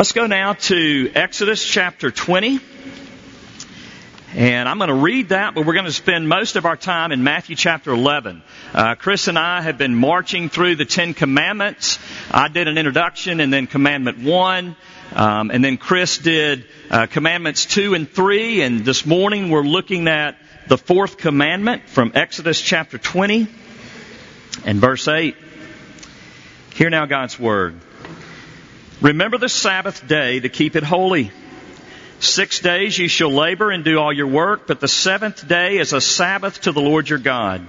Let's go now to Exodus chapter 20. And I'm going to read that, but we're going to spend most of our time in Matthew chapter 11. Uh, Chris and I have been marching through the Ten Commandments. I did an introduction and then Commandment 1. Um, and then Chris did uh, Commandments 2 and 3. And this morning we're looking at the fourth commandment from Exodus chapter 20 and verse 8. Hear now God's Word. Remember the Sabbath day to keep it holy. Six days you shall labor and do all your work, but the seventh day is a Sabbath to the Lord your God.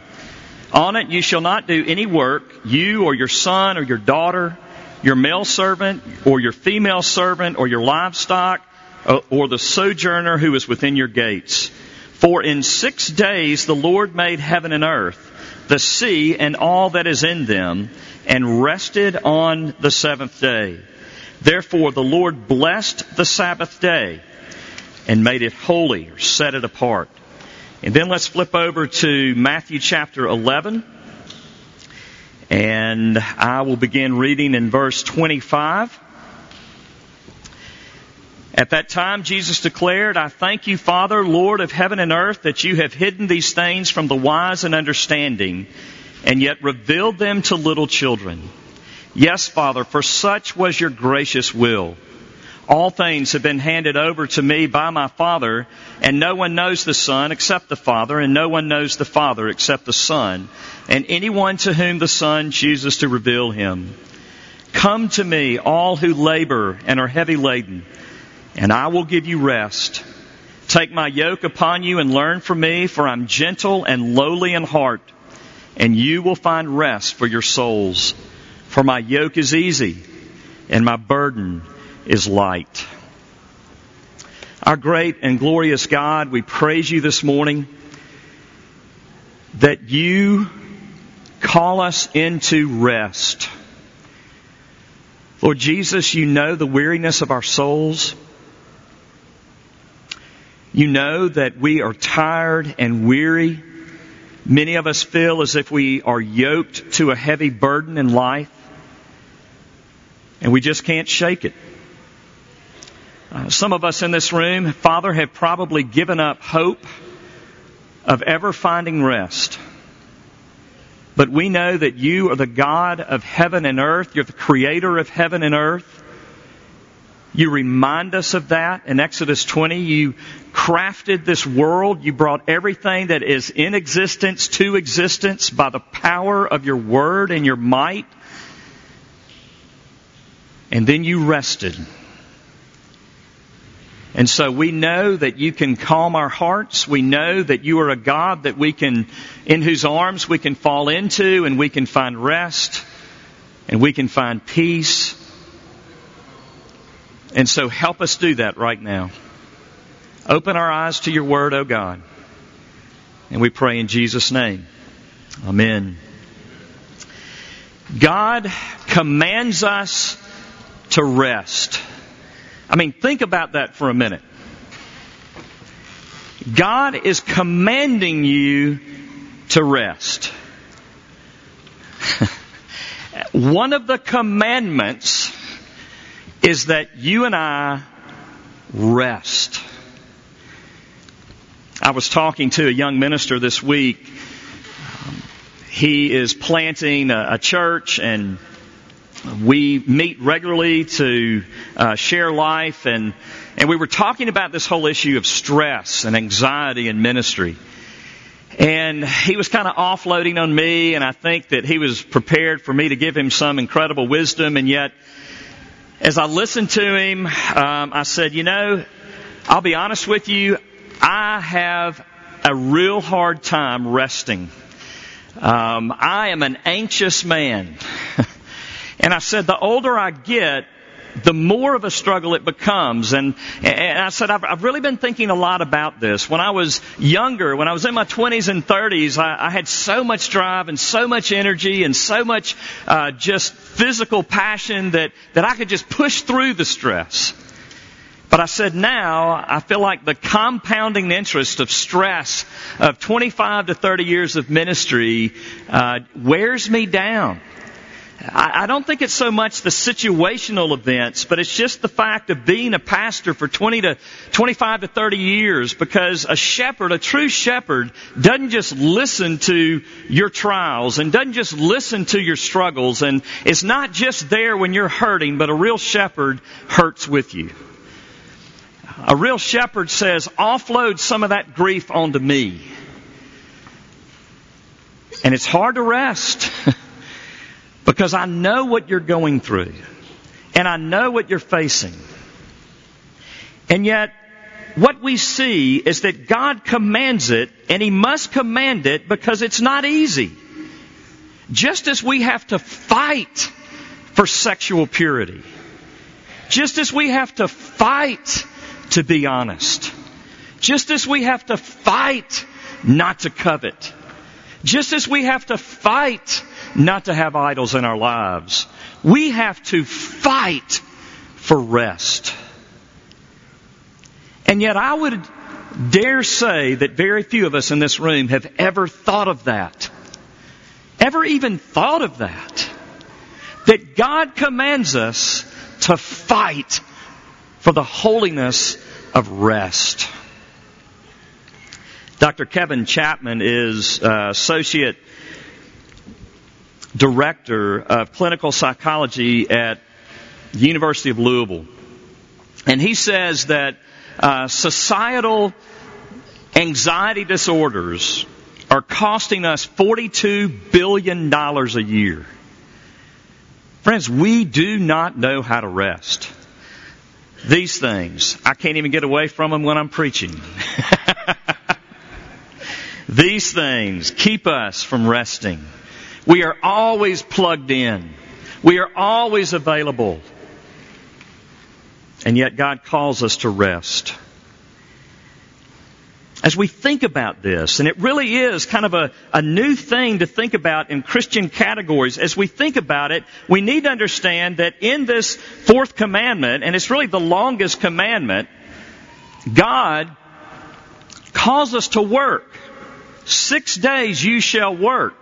On it you shall not do any work, you or your son or your daughter, your male servant or your female servant or your livestock uh, or the sojourner who is within your gates. For in six days the Lord made heaven and earth, the sea and all that is in them, and rested on the seventh day. Therefore the Lord blessed the Sabbath day and made it holy or set it apart. And then let's flip over to Matthew chapter 11. And I will begin reading in verse 25. At that time, Jesus declared, I thank you, Father, Lord of heaven and earth, that you have hidden these things from the wise and understanding, and yet revealed them to little children. Yes, Father, for such was your gracious will. All things have been handed over to me by my Father, and no one knows the Son except the Father, and no one knows the Father except the Son, and anyone to whom the Son chooses to reveal him. Come to me, all who labor and are heavy laden, and I will give you rest. Take my yoke upon you and learn from me, for I'm gentle and lowly in heart, and you will find rest for your souls. For my yoke is easy and my burden is light. Our great and glorious God, we praise you this morning that you call us into rest. Lord Jesus, you know the weariness of our souls. You know that we are tired and weary. Many of us feel as if we are yoked to a heavy burden in life and we just can't shake it. Uh, some of us in this room, Father, have probably given up hope of ever finding rest. But we know that you are the God of heaven and earth. You're the creator of heaven and earth. You remind us of that in Exodus 20. You crafted this world. You brought everything that is in existence to existence by the power of your word and your might. And then you rested. And so we know that you can calm our hearts. We know that you are a God that we can, in whose arms we can fall into and we can find rest and we can find peace. And so help us do that right now. Open our eyes to your word, O oh God. And we pray in Jesus' name. Amen. God commands us to rest. I mean, think about that for a minute. God is commanding you to rest. One of the commandments is that you and I rest. I was talking to a young minister this week. He is planting a, church and we meet regularly to uh, share life and and we were talking about this whole issue of stress and anxiety in ministry. And he was kind of offloading on me and i think that he was prepared for me to give him some incredible wisdom and yet as i listened to him um, i said you know i'll be honest with you i have a real hard time resting. Um, i am an anxious man And I said, the older I get, the more of a struggle it becomes. And, and I said, I've, I've, really been thinking a lot about this. When I was younger, when I was in my 20s and 30s, I, I had so much drive and so much energy and so much uh, just physical passion that, that I could just push through the stress. But I said now, I feel like the compounding interest of stress of 25 to 30 years of ministry uh, wears me down. I don't think it's so much the situational events, but it's just the fact of being a pastor for 20 to 25 to 30 years because a shepherd, a true shepherd, doesn't just listen to your trials and doesn't just listen to your struggles and it's not just there when you're hurting, but a real shepherd hurts with you. A real shepherd says, offload some of that grief onto me. And it's hard to rest. Because I know what you're going through. And I know what you're facing. And yet, what we see is that God commands it, and He must command it because it's not easy. Just as we have to fight for sexual purity. Just as we have to fight to be honest. Just as we have to fight not to covet. Just as we have to fight not to have idols in our lives. We have to fight for rest. And yet I would dare say that very few of us in this room have ever thought of that. Ever even thought of that. That God commands us to fight for the holiness of rest. Dr. Kevin Chapman is uh, associate director of clinical psychology at the University of Louisville. And he says that uh, societal anxiety disorders are costing us $42 billion a year. Friends, we do not know how to rest. These things, I can't even get away from them when I'm preaching. These things keep us from resting. We are always plugged in. We are always available. And yet God calls us to rest. As we think about this, and it really is kind of a, a new thing to think about in Christian categories, as we think about it, we need to understand that in this fourth commandment, and it's really the longest commandment, God calls us to work. Six days you shall work.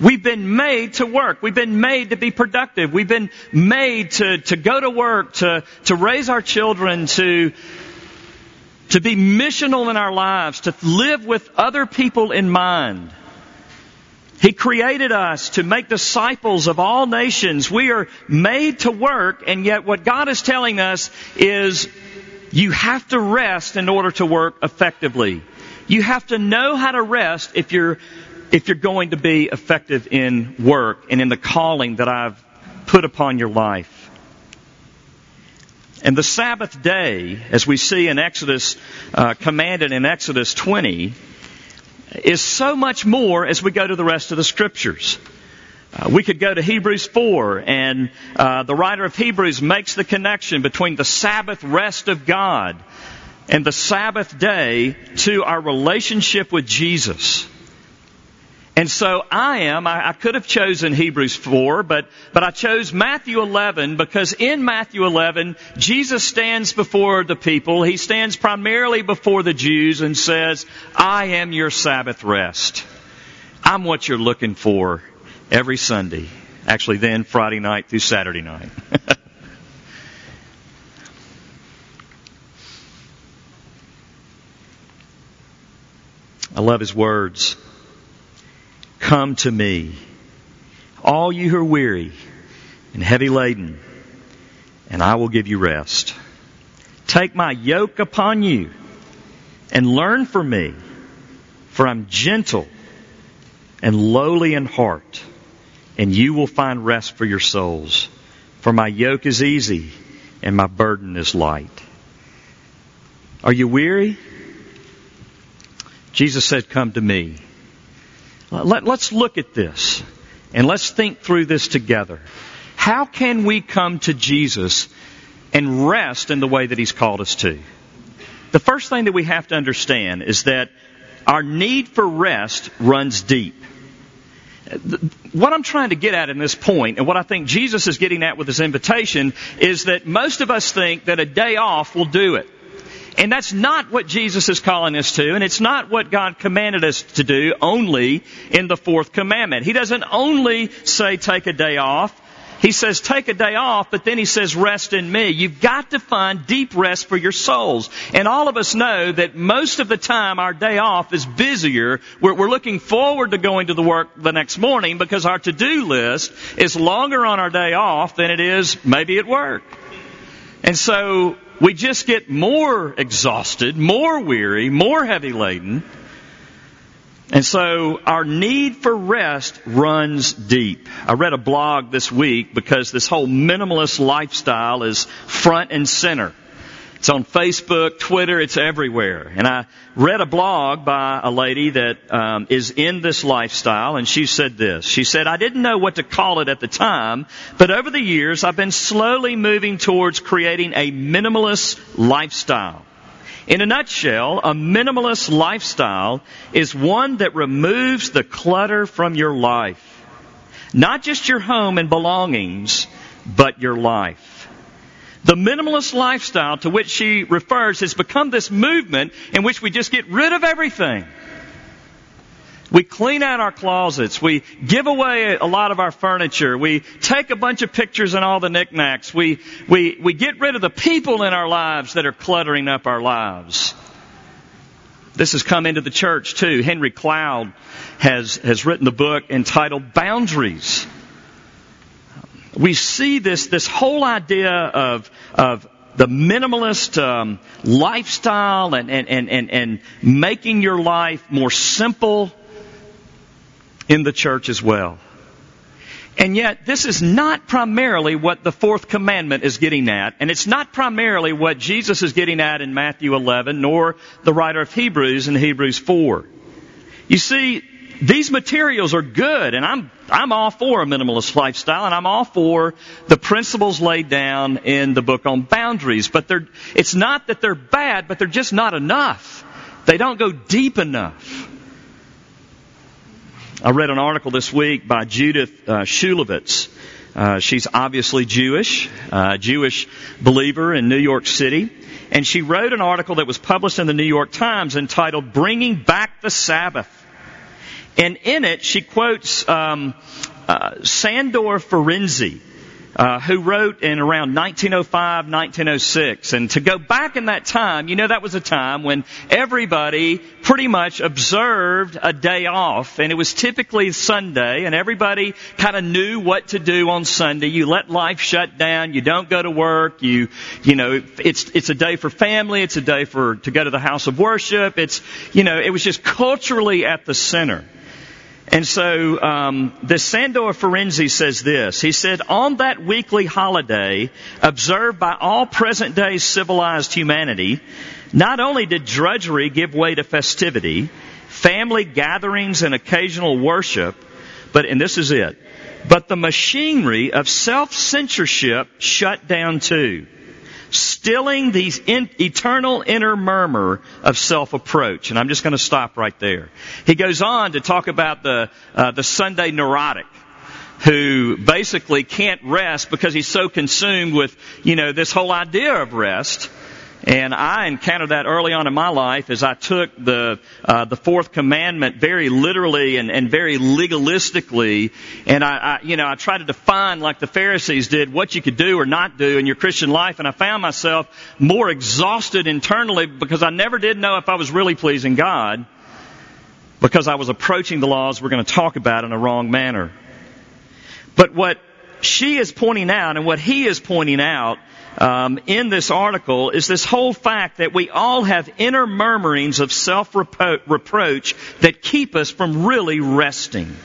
We've been made to work. We've been made to be productive. We've been made to, to go to work, to, to raise our children, to, to be missional in our lives, to live with other people in mind. He created us to make disciples of all nations. We are made to work, and yet what God is telling us is you have to rest in order to work effectively. You have to know how to rest if you're if you're going to be effective in work and in the calling that I've put upon your life. And the Sabbath day, as we see in Exodus, uh, commanded in Exodus 20, is so much more as we go to the rest of the scriptures. Uh, we could go to Hebrews 4, and uh, the writer of Hebrews makes the connection between the Sabbath rest of God and the Sabbath day to our relationship with Jesus. And so I am, I, I, could have chosen Hebrews 4, but, but I chose Matthew 11 because in Matthew 11, Jesus stands before the people. He stands primarily before the Jews and says, I am your Sabbath rest. I'm what you're looking for every Sunday. Actually then Friday night through Saturday night. I love his words. Come to me, all you who are weary and heavy laden, and I will give you rest. Take my yoke upon you and learn from me, for I'm gentle and lowly in heart, and you will find rest for your souls. For my yoke is easy and my burden is light. Are you weary? Jesus said, come to me. Let, us look at this and let's think through this together. How can we come to Jesus and rest in the way that He's called us to? The first thing that we have to understand is that our need for rest runs deep. What I'm trying to get at in this point, and what I think Jesus is getting at with his invitation, is that most of us think that a day off will do it. And that's not what Jesus is calling us to, and it's not what God commanded us to do only in the fourth commandment. He doesn't only say take a day off. He says take a day off, but then he says rest in me. You've got to find deep rest for your souls. And all of us know that most of the time our day off is busier. We're, we're looking forward to going to the work the next morning because our to-do list is longer on our day off than it is maybe at work. And so we just get more exhausted, more weary, more heavy laden. And so our need for rest runs deep. I read a blog this week because this whole minimalist lifestyle is front and center. It's on Facebook, Twitter, it's everywhere. And I read a blog by a lady that um, is in this lifestyle, and she said this. She said, I didn't know what to call it at the time, but over the years I've been slowly moving towards creating a minimalist lifestyle. In a nutshell, a minimalist lifestyle is one that removes the clutter from your life. Not just your home and belongings, but your life. The minimalist lifestyle to which she refers has become this movement in which we just get rid of everything. We clean out our closets. We give away a lot of our furniture. We take a bunch of pictures and all the knickknacks. We, we, we get rid of the people in our lives that are cluttering up our lives. This has come into the church too. Henry Cloud has, has written the book entitled Boundaries. We see this, this whole idea of, of the minimalist um, lifestyle and, and, and, and, and making your life more simple in the church as well. And yet, this is not primarily what the fourth commandment is getting at, and it's not primarily what Jesus is getting at in Matthew 11, nor the writer of Hebrews in Hebrews 4. You see, these materials are good, and I'm, I'm all for a minimalist lifestyle, and I'm all for the principles laid down in the book on boundaries, but they're, it's not that they're bad, but they're just not enough. They don't go deep enough. I read an article this week by Judith uh, Shulevitz. Uh, she's obviously Jewish, uh, Jewish believer in New York City. And she wrote an article that was published in the New York Times entitled Bringing Back the Sabbath. And in it, she quotes um, uh, Sandor Ferenczi, uh, who wrote in around 1905, 1906. And to go back in that time, you know, that was a time when everybody pretty much observed a day off, and it was typically Sunday, and everybody kind of knew what to do on Sunday. You let life shut down. You don't go to work. You, you know, it's it's a day for family. It's a day for to go to the house of worship. It's, you know, it was just culturally at the center. And so um, the Sandor Ferenczi says this. He said, on that weekly holiday observed by all present day civilized humanity, not only did drudgery give way to festivity, family gatherings and occasional worship, but, and this is it, but the machinery of self-censorship shut down too stilling the in, eternal inner murmur of self-approach. And I'm just going to stop right there. He goes on to talk about the, uh, the Sunday neurotic who basically can't rest because he's so consumed with, you know, this whole idea of rest and I encountered that early on in my life as I took the uh, the fourth commandment very literally and, and very legalistically, and I, I you know I tried to define like the Pharisees did what you could do or not do in your Christian life, and I found myself more exhausted internally because I never did know if I was really pleasing God because I was approaching the laws we're going to talk about in a wrong manner. But what she is pointing out and what he is pointing out um, in this article is this whole fact that we all have inner murmurings of self-reproach that keep us from really resting.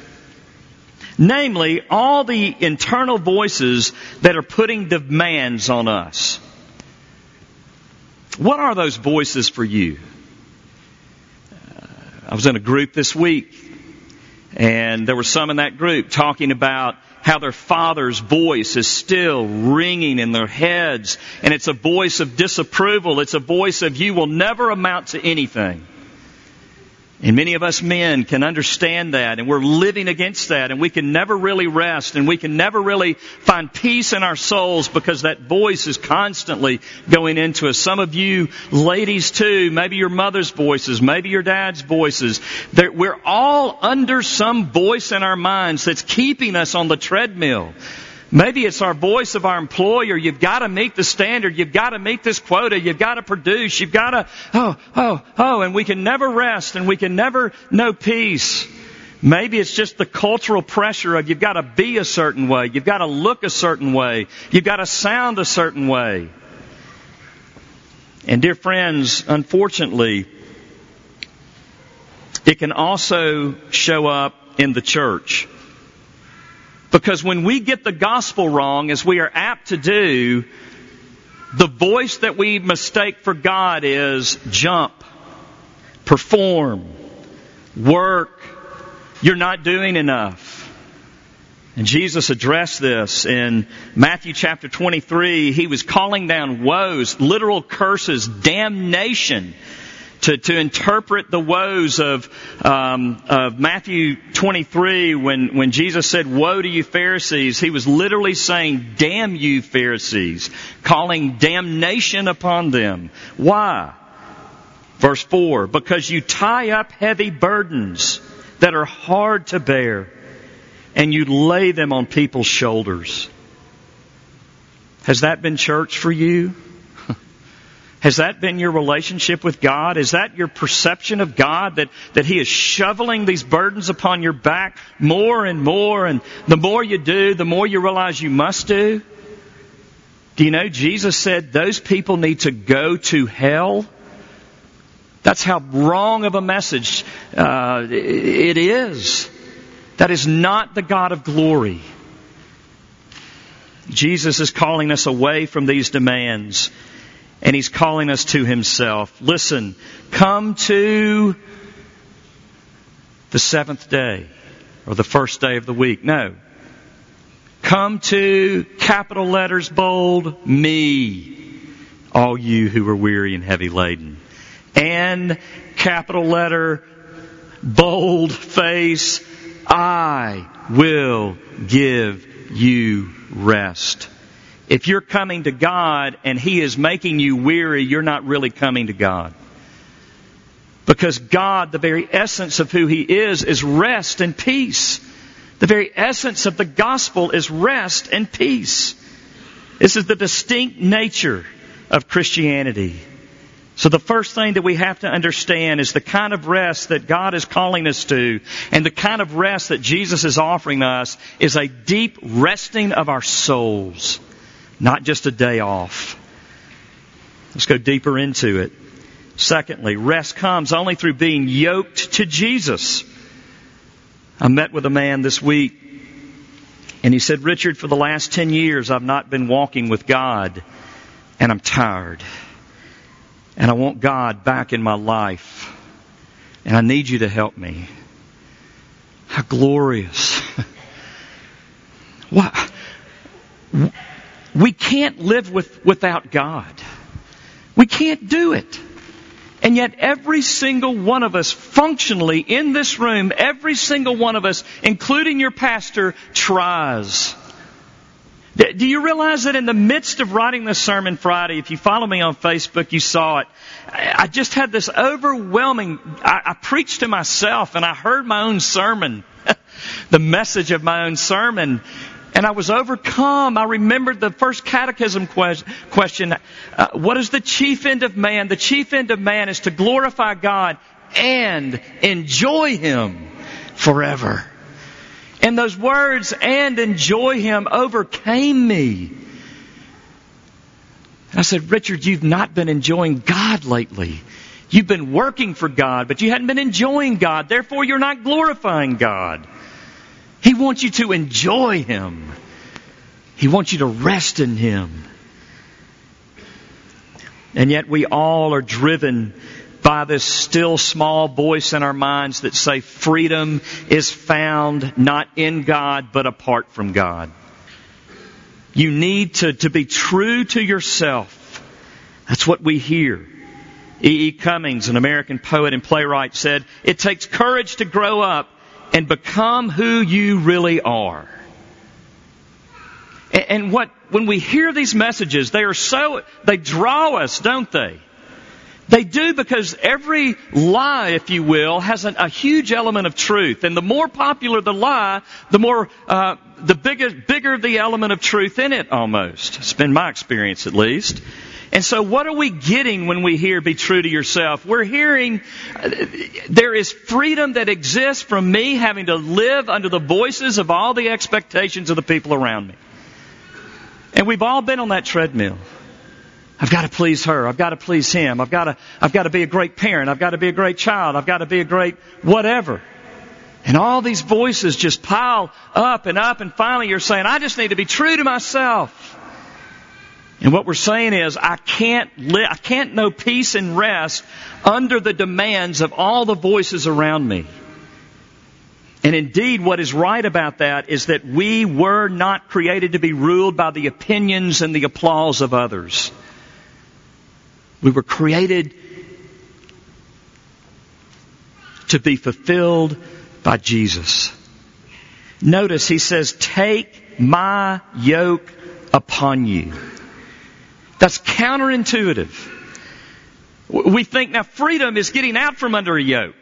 Namely, all the internal voices that are putting demands on us. What are those voices for you? Uh, I was in a group this week, and there were some in that group talking about how their father's voice is still ringing in their heads. And it's a voice of disapproval. It's a voice of you will never amount to anything. And many of us men can understand that and we're living against that and we can never really rest and we can never really find peace in our souls because that voice is constantly going into us. Some of you ladies too, maybe your mother's voices, maybe your dad's voices. We're all under some voice in our minds that's keeping us on the treadmill. Maybe it's our voice of our employer. You've got to meet the standard. You've got to meet this quota. You've got to produce. You've got to, oh, oh, oh, and we can never rest and we can never know peace. Maybe it's just the cultural pressure of you've got to be a certain way. You've got to look a certain way. You've got to sound a certain way. And dear friends, unfortunately, it can also show up in the church. Because when we get the gospel wrong, as we are apt to do, the voice that we mistake for God is jump, perform, work. You're not doing enough. And Jesus addressed this in Matthew chapter 23. He was calling down woes, literal curses, damnation to, to interpret the woes of, um, of Matthew 23 when, when Jesus said, Woe to you Pharisees, he was literally saying, Damn you Pharisees, calling damnation upon them. Why? Verse 4, because you tie up heavy burdens that are hard to bear and you lay them on people's shoulders. Has that been church for you? Has that been your relationship with God? Is that your perception of God that, that He is shoveling these burdens upon your back more and more and the more you do, the more you realize you must do? Do you know Jesus said those people need to go to hell? That's how wrong of a message uh, it is. That is not the God of glory. Jesus is calling us away from these demands and He's calling us to Himself. Listen, come to the seventh day or the first day of the week. No. Come to capital letters bold, me, all you who are weary and heavy laden. And capital letter bold face, I will give you rest. If you're coming to God and He is making you weary, you're not really coming to God. Because God, the very essence of who He is, is rest and peace. The very essence of the gospel is rest and peace. This is the distinct nature of Christianity. So the first thing that we have to understand is the kind of rest that God is calling us to and the kind of rest that Jesus is offering us is a deep resting of our souls not just a day off. Let's go deeper into it. Secondly, rest comes only through being yoked to Jesus. I met with a man this week and he said, Richard, for the last 10 years I've not been walking with God and I'm tired. And I want God back in my life. And I need you to help me. How glorious. what? We can't live with, without God. We can't do it. And yet every single one of us functionally in this room, every single one of us, including your pastor, tries. Do you realize that in the midst of writing this sermon Friday, if you follow me on Facebook, you saw it. I just had this overwhelming, I, I preached to myself and I heard my own sermon, the message of my own sermon. And I was overcome. I remembered the first catechism question. Uh, what is the chief end of man? The chief end of man is to glorify God and enjoy Him forever. And those words, and enjoy Him, overcame me. I said, Richard, you've not been enjoying God lately. You've been working for God, but you hadn't been enjoying God. Therefore, you're not glorifying God. He wants you to enjoy Him. He wants you to rest in Him. And yet we all are driven by this still small voice in our minds that say freedom is found not in God, but apart from God. You need to, to be true to yourself. That's what we hear. E. E. Cummings, an American poet and playwright, said, It takes courage to grow up and become who you really are. And what, when we hear these messages, they are so, they draw us, don't they? They do because every lie, if you will, has an, a huge element of truth. And the more popular the lie, the more, uh, the bigger, bigger the element of truth in it almost. It's been my experience at least. And so what are we getting when we hear be true to yourself? We're hearing uh, there is freedom that exists from me having to live under the voices of all the expectations of the people around me. And we've all been on that treadmill. I've got to please her. I've got to please him. I've got to, I've got to be a great parent. I've got to be a great child. I've got to be a great whatever. And all these voices just pile up and up and finally you're saying, I just need to be true to myself. And what we're saying is, I can't li- I can't know peace and rest under the demands of all the voices around me. And indeed, what is right about that is that we were not created to be ruled by the opinions and the applause of others. We were created to be fulfilled by Jesus. Notice he says, take my yoke upon you. That's counterintuitive. We think now freedom is getting out from under a yoke.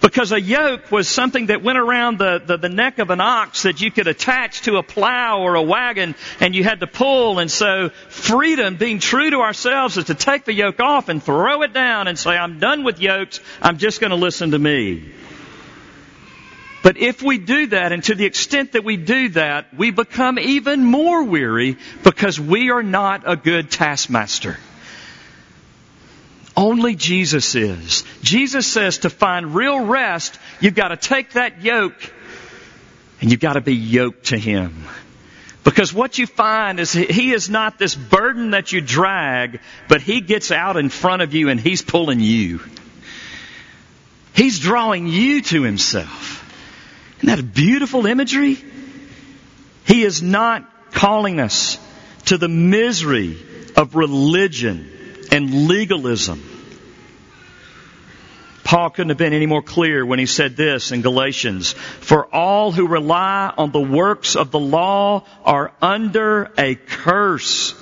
Because a yoke was something that went around the, the, the, neck of an ox that you could attach to a plow or a wagon and you had to pull. And so freedom, being true to ourselves, is to take the yoke off and throw it down and say, I'm done with yokes. I'm just going to listen to me. But if we do that, and to the extent that we do that, we become even more weary because we are not a good taskmaster. Only Jesus is. Jesus says to find real rest, you've got to take that yoke and you've got to be yoked to Him. Because what you find is He is not this burden that you drag, but He gets out in front of you and He's pulling you. He's drawing you to Himself. Isn't that a beautiful imagery? He is not calling us to the misery of religion and legalism. Paul couldn't have been any more clear when he said this in Galatians. For all who rely on the works of the law are under a curse.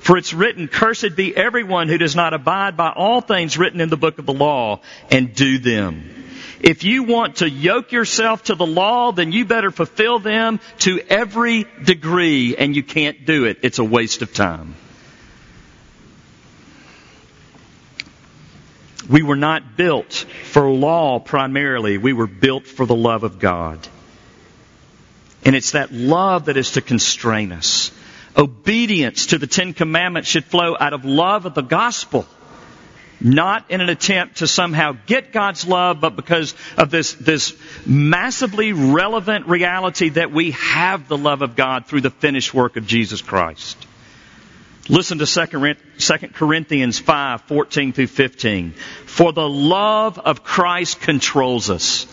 For it's written, cursed be everyone who does not abide by all things written in the book of the law and do them. If you want to yoke yourself to the law, then you better fulfill them to every degree, and you can't do it. It's a waste of time. We were not built for law primarily. We were built for the love of God. And it's that love that is to constrain us. Obedience to the Ten Commandments should flow out of love of the gospel not in an attempt to somehow get God's love, but because of this, this massively relevant reality that we have the love of God through the finished work of Jesus Christ. Listen to 2 Corinthians 5, 14 through 15. For the love of Christ controls us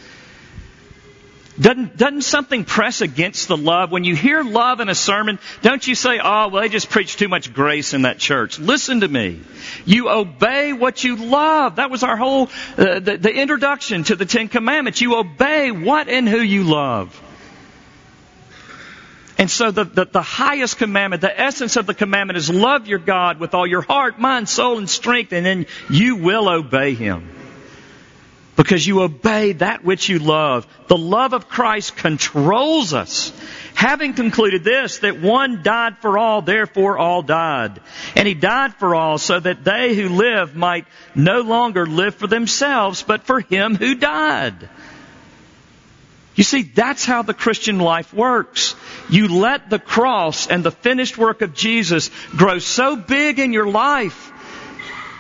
doesn't, doesn't something press against the love? When you hear love in a sermon, don't you say, oh, well, they just preach too much grace in that church. Listen to me. You obey what you love. That was our whole, uh, the, the introduction to the Ten Commandments. You obey what and who you love. And so the, the, the, highest commandment, the essence of the commandment is love your God with all your heart, mind, soul, and strength, and then you will obey Him because you obey that which you love. The love of Christ controls us. Having concluded this, that one died for all, therefore all died. And he died for all so that they who live might no longer live for themselves, but for him who died. You see, that's how the Christian life works. You let the cross and the finished work of Jesus grow so big in your life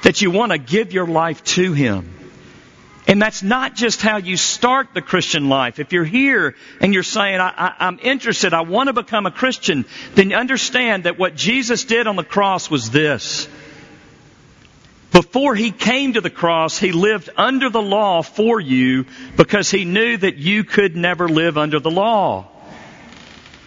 that you want to give your life to Him. And that's not just how you start the Christian life. If you're here and you're saying, I, am interested, I want to become a Christian, then understand that what Jesus did on the cross was this. Before he came to the cross, he lived under the law for you because he knew that you could never live under the law.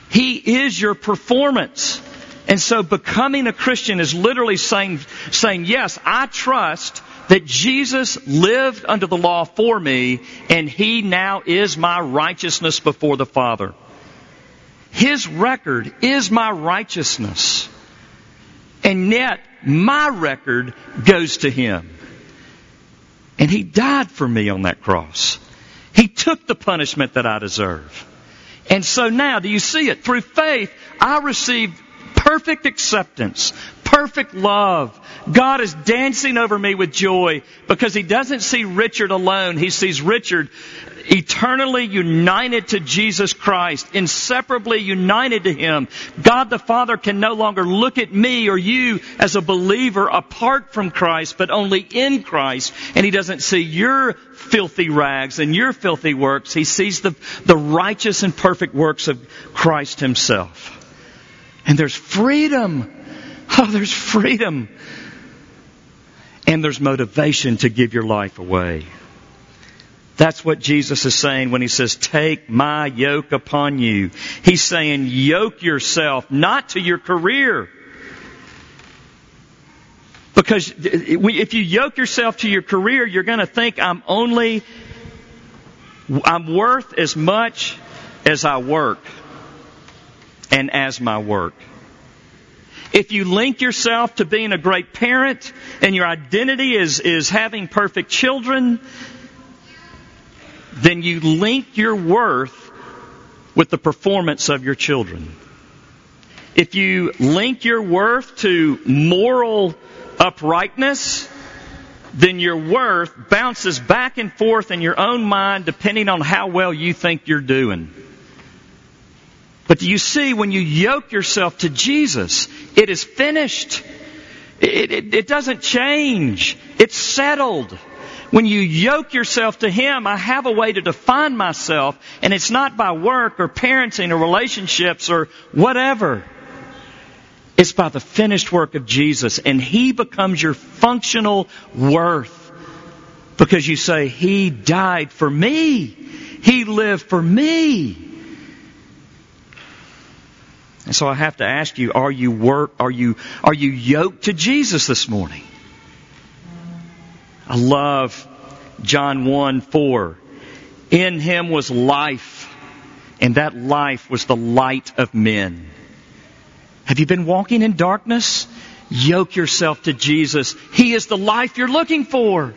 He is your performance. And so becoming a Christian is literally saying, saying, yes, I trust that Jesus lived under the law for me and he now is my righteousness before the Father. His record is my righteousness. And yet, my record goes to him. And he died for me on that cross. He took the punishment that I deserve. And so now, do you see it? Through faith, I received perfect acceptance, perfect love. God is dancing over me with joy because He doesn't see Richard alone. He sees Richard eternally united to Jesus Christ, inseparably united to Him. God the Father can no longer look at me or you as a believer apart from Christ, but only in Christ. And He doesn't see your filthy rags and your filthy works. He sees the, the righteous and perfect works of Christ Himself. And there's freedom. Oh, there's freedom. And there's motivation to give your life away. That's what Jesus is saying when he says, take my yoke upon you. He's saying, yoke yourself not to your career. Because if you yoke yourself to your career, you're going to think I'm only, I'm worth as much as I work and as my work. If you link yourself to being a great parent and your identity is, is having perfect children, then you link your worth with the performance of your children. If you link your worth to moral uprightness, then your worth bounces back and forth in your own mind depending on how well you think you're doing. But do you see, when you yoke yourself to Jesus, it is finished. It, it, it, doesn't change. It's settled. When you yoke yourself to Him, I have a way to define myself, and it's not by work or parenting or relationships or whatever. It's by the finished work of Jesus, and He becomes your functional worth. Because you say, He died for me. He lived for me. And so I have to ask you, are you work, are you, are you yoked to Jesus this morning? I love John 1 4. In him was life, and that life was the light of men. Have you been walking in darkness? Yoke yourself to Jesus. He is the life you're looking for.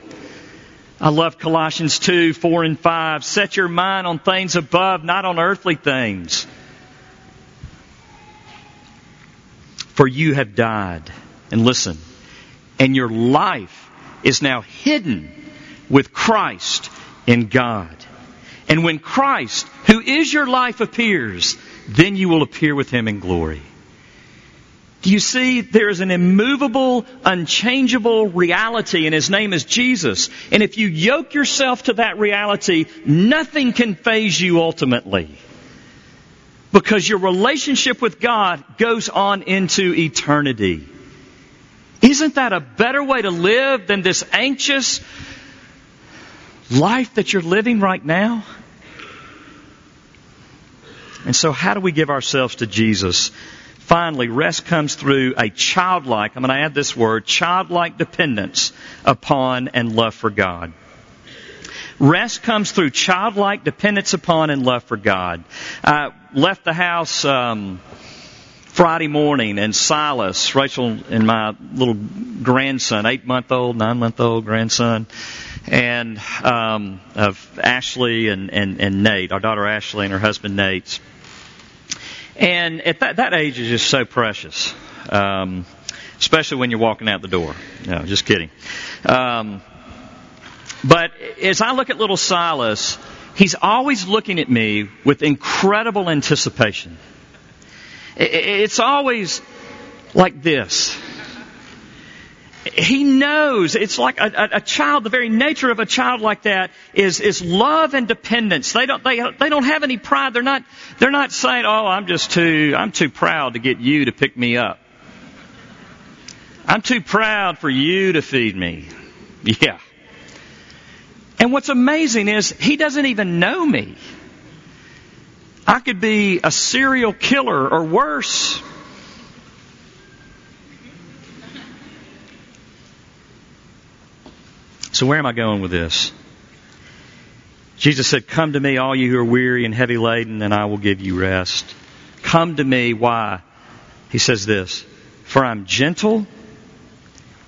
I love Colossians 2, 4 and 5. Set your mind on things above, not on earthly things. For you have died. And listen, and your life is now hidden with Christ in God. And when Christ, who is your life, appears, then you will appear with him in glory. Do you see there is an immovable, unchangeable reality and his name is Jesus. And if you yoke yourself to that reality, nothing can faze you ultimately. Because your relationship with God goes on into eternity. Isn't that a better way to live than this anxious life that you're living right now? And so how do we give ourselves to Jesus? Finally, rest comes through a childlike, I'm going to add this word, childlike dependence upon and love for God. Rest comes through childlike dependence upon and love for God. I left the house um, Friday morning, and Silas, Rachel, and my little grandson, eight month old, nine month old grandson, and um, of Ashley and, and, and Nate, our daughter Ashley and her husband Nate. And at that, that age is just so precious, um, especially when you're walking out the door. No, just kidding. Um, but as I look at little Silas, he's always looking at me with incredible anticipation. It's always like this. He knows it's like a, a, child. The very nature of a child like that is is love and dependence. They don't they they don't have any pride. They're not they're not saying, "Oh, I'm just too I'm too proud to get you to pick me up. I'm too proud for you to feed me." Yeah, and what's amazing is he doesn't even know me. I could be a serial killer or worse. So, where am I going with this? Jesus said, Come to me, all you who are weary and heavy laden, and I will give you rest. Come to me. Why? He says this For I'm gentle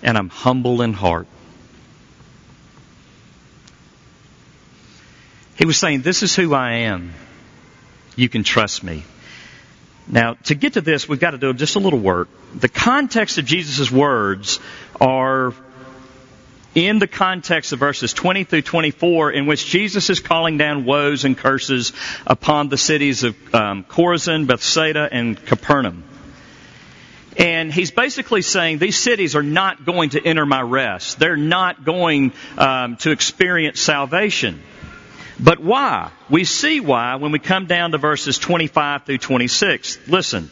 and I'm humble in heart. He was saying, This is who I am. You can trust me. Now, to get to this, we've got to do just a little work. The context of Jesus' words are in the context of verses 20 through 24, in which Jesus is calling down woes and curses upon the cities of um, Chorazin, Bethsaida, and Capernaum. And he's basically saying these cities are not going to enter my rest. They're not going um, to experience salvation. But why? We see why when we come down to verses 25 through 26. Listen.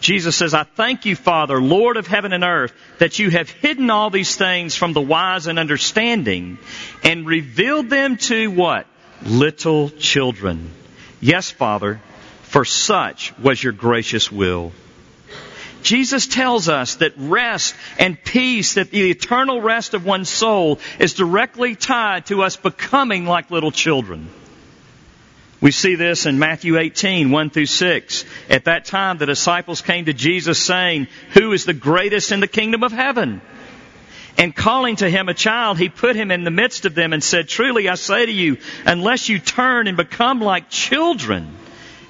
Jesus says, I thank you, Father, Lord of heaven and earth, that you have hidden all these things from the wise and understanding and revealed them to what? Little children. Yes, Father, for such was your gracious will. Jesus tells us that rest and peace, that the eternal rest of one's soul is directly tied to us becoming like little children. We see this in Matthew 18, 1 through 6. At that time, the disciples came to Jesus saying, Who is the greatest in the kingdom of heaven? And calling to him a child, he put him in the midst of them and said, Truly I say to you, unless you turn and become like children,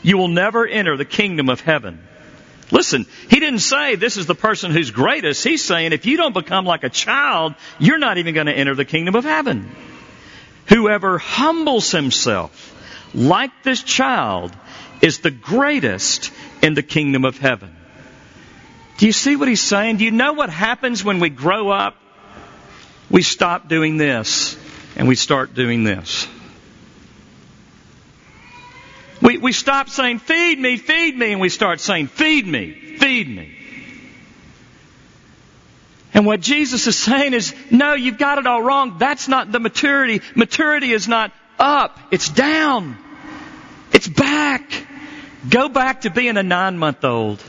you will never enter the kingdom of heaven. Listen, he didn't say this is the person who's greatest. He's saying if you don't become like a child, you're not even going to enter the kingdom of heaven. Whoever humbles himself like this child is the greatest in the kingdom of heaven. Do you see what he's saying? Do you know what happens when we grow up? We stop doing this and we start doing this. We, stop saying, feed me, feed me, and we start saying, feed me, feed me. And what Jesus is saying is, no, you've got it all wrong. That's not the maturity. Maturity is not up, it's down. It's back. Go back to being a nine month old.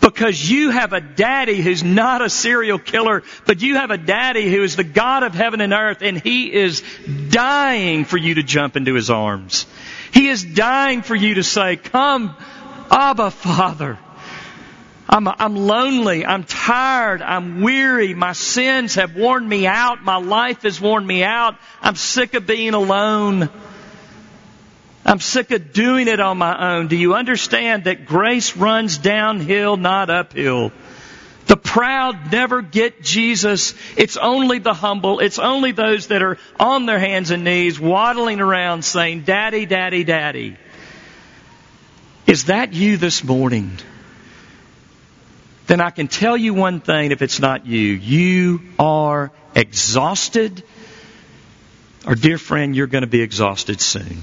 Because you have a daddy who's not a serial killer, but you have a daddy who is the God of heaven and earth, and he is dying for you to jump into his arms. He is dying for you to say, Come, Abba, Father. I'm, I'm lonely. I'm tired. I'm weary. My sins have worn me out. My life has worn me out. I'm sick of being alone. I'm sick of doing it on my own. Do you understand that grace runs downhill, not uphill? The proud never get Jesus. It's only the humble. It's only those that are on their hands and knees waddling around saying, Daddy, Daddy, Daddy. Is that you this morning? Then I can tell you one thing if it's not you. You are exhausted. Or dear friend, you're going to be exhausted soon.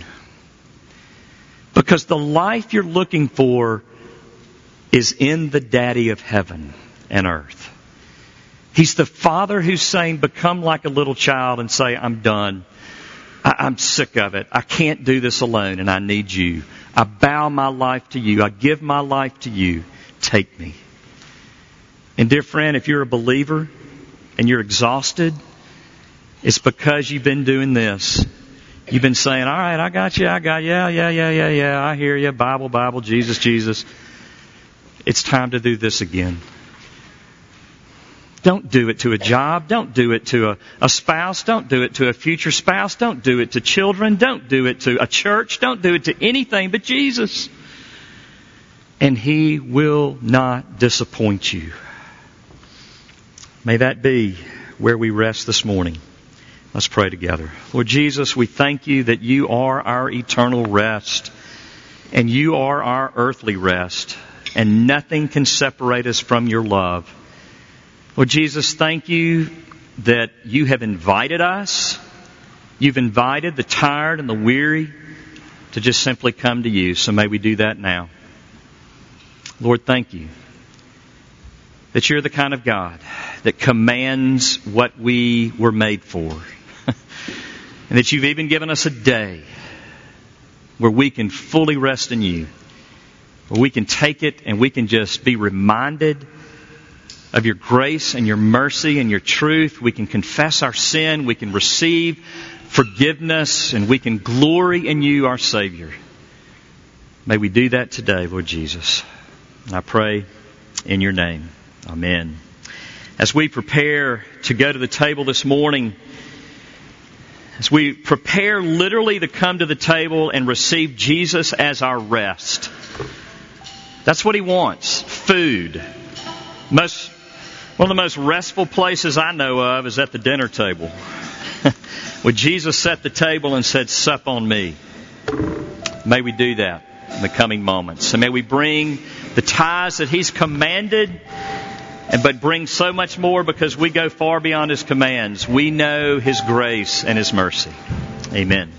Because the life you're looking for is in the daddy of heaven and earth. He's the father who's saying, become like a little child and say, I'm done. I, am sick of it. I can't do this alone and I need you. I bow my life to you. I give my life to you. Take me. And dear friend, if you're a believer and you're exhausted, it's because you've been doing this. You've been saying, all right, I got you, I got you, yeah, yeah, yeah, yeah, yeah, I hear you, Bible, Bible, Jesus, Jesus. It's time to do this again. Don't do it to a job. Don't do it to a, a, spouse. Don't do it to a future spouse. Don't do it to children. Don't do it to a church. Don't do it to anything but Jesus. And He will not disappoint you. May that be where we rest this morning. Let's pray together. Lord Jesus, we thank you that you are our eternal rest and you are our earthly rest and nothing can separate us from your love. Lord Jesus, thank you that you have invited us. You've invited the tired and the weary to just simply come to you. So may we do that now. Lord, thank you that you're the kind of God that commands what we were made for. And that you've even given us a day where we can fully rest in you. Where we can take it and we can just be reminded of your grace and your mercy and your truth. We can confess our sin. We can receive forgiveness and we can glory in you, our Savior. May we do that today, Lord Jesus. I pray in your name. Amen. As we prepare to go to the table this morning, as we prepare literally to come to the table and receive Jesus as our rest, that's what he wants. Food. Most, one of the most restful places I know of is at the dinner table. when Jesus set the table and said, Sup on me. May we do that in the coming moments. And may we bring the ties that He's commanded, and but bring so much more because we go far beyond His commands. We know His grace and His mercy. Amen.